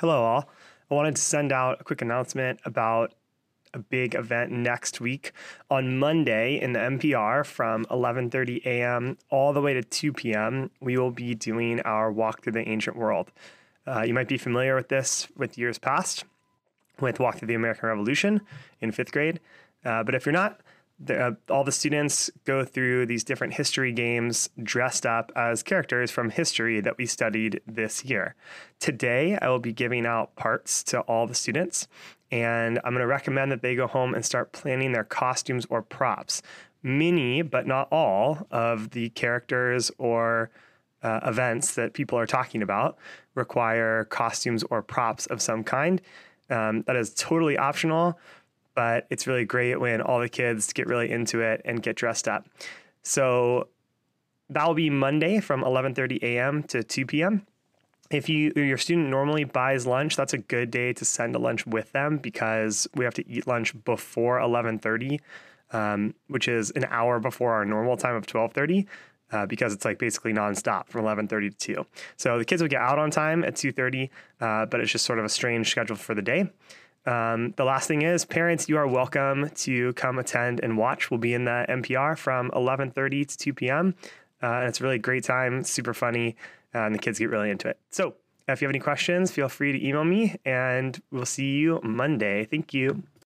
Hello, all. I wanted to send out a quick announcement about a big event next week on Monday in the MPR from 11:30 a.m. all the way to 2 p.m. We will be doing our walk through the ancient world. Uh, you might be familiar with this with years past, with Walk Through the American Revolution in fifth grade. Uh, but if you're not, the, uh, all the students go through these different history games dressed up as characters from history that we studied this year. Today, I will be giving out parts to all the students, and I'm going to recommend that they go home and start planning their costumes or props. Many, but not all, of the characters or uh, events that people are talking about require costumes or props of some kind. Um, that is totally optional but it's really great when all the kids get really into it and get dressed up. So that will be Monday from 11:30 a.m. to 2 p.m. If you your student normally buys lunch, that's a good day to send a lunch with them because we have to eat lunch before 11:30, um, which is an hour before our normal time of 12:30. Uh, because it's like basically nonstop from 11:30 to 2. So the kids will get out on time at 2:30, uh, but it's just sort of a strange schedule for the day. Um, the last thing is, parents, you are welcome to come attend and watch. We'll be in the MPR from 11:30 to 2 p.m. Uh, and it's a really great time, super funny, uh, and the kids get really into it. So, if you have any questions, feel free to email me, and we'll see you Monday. Thank you.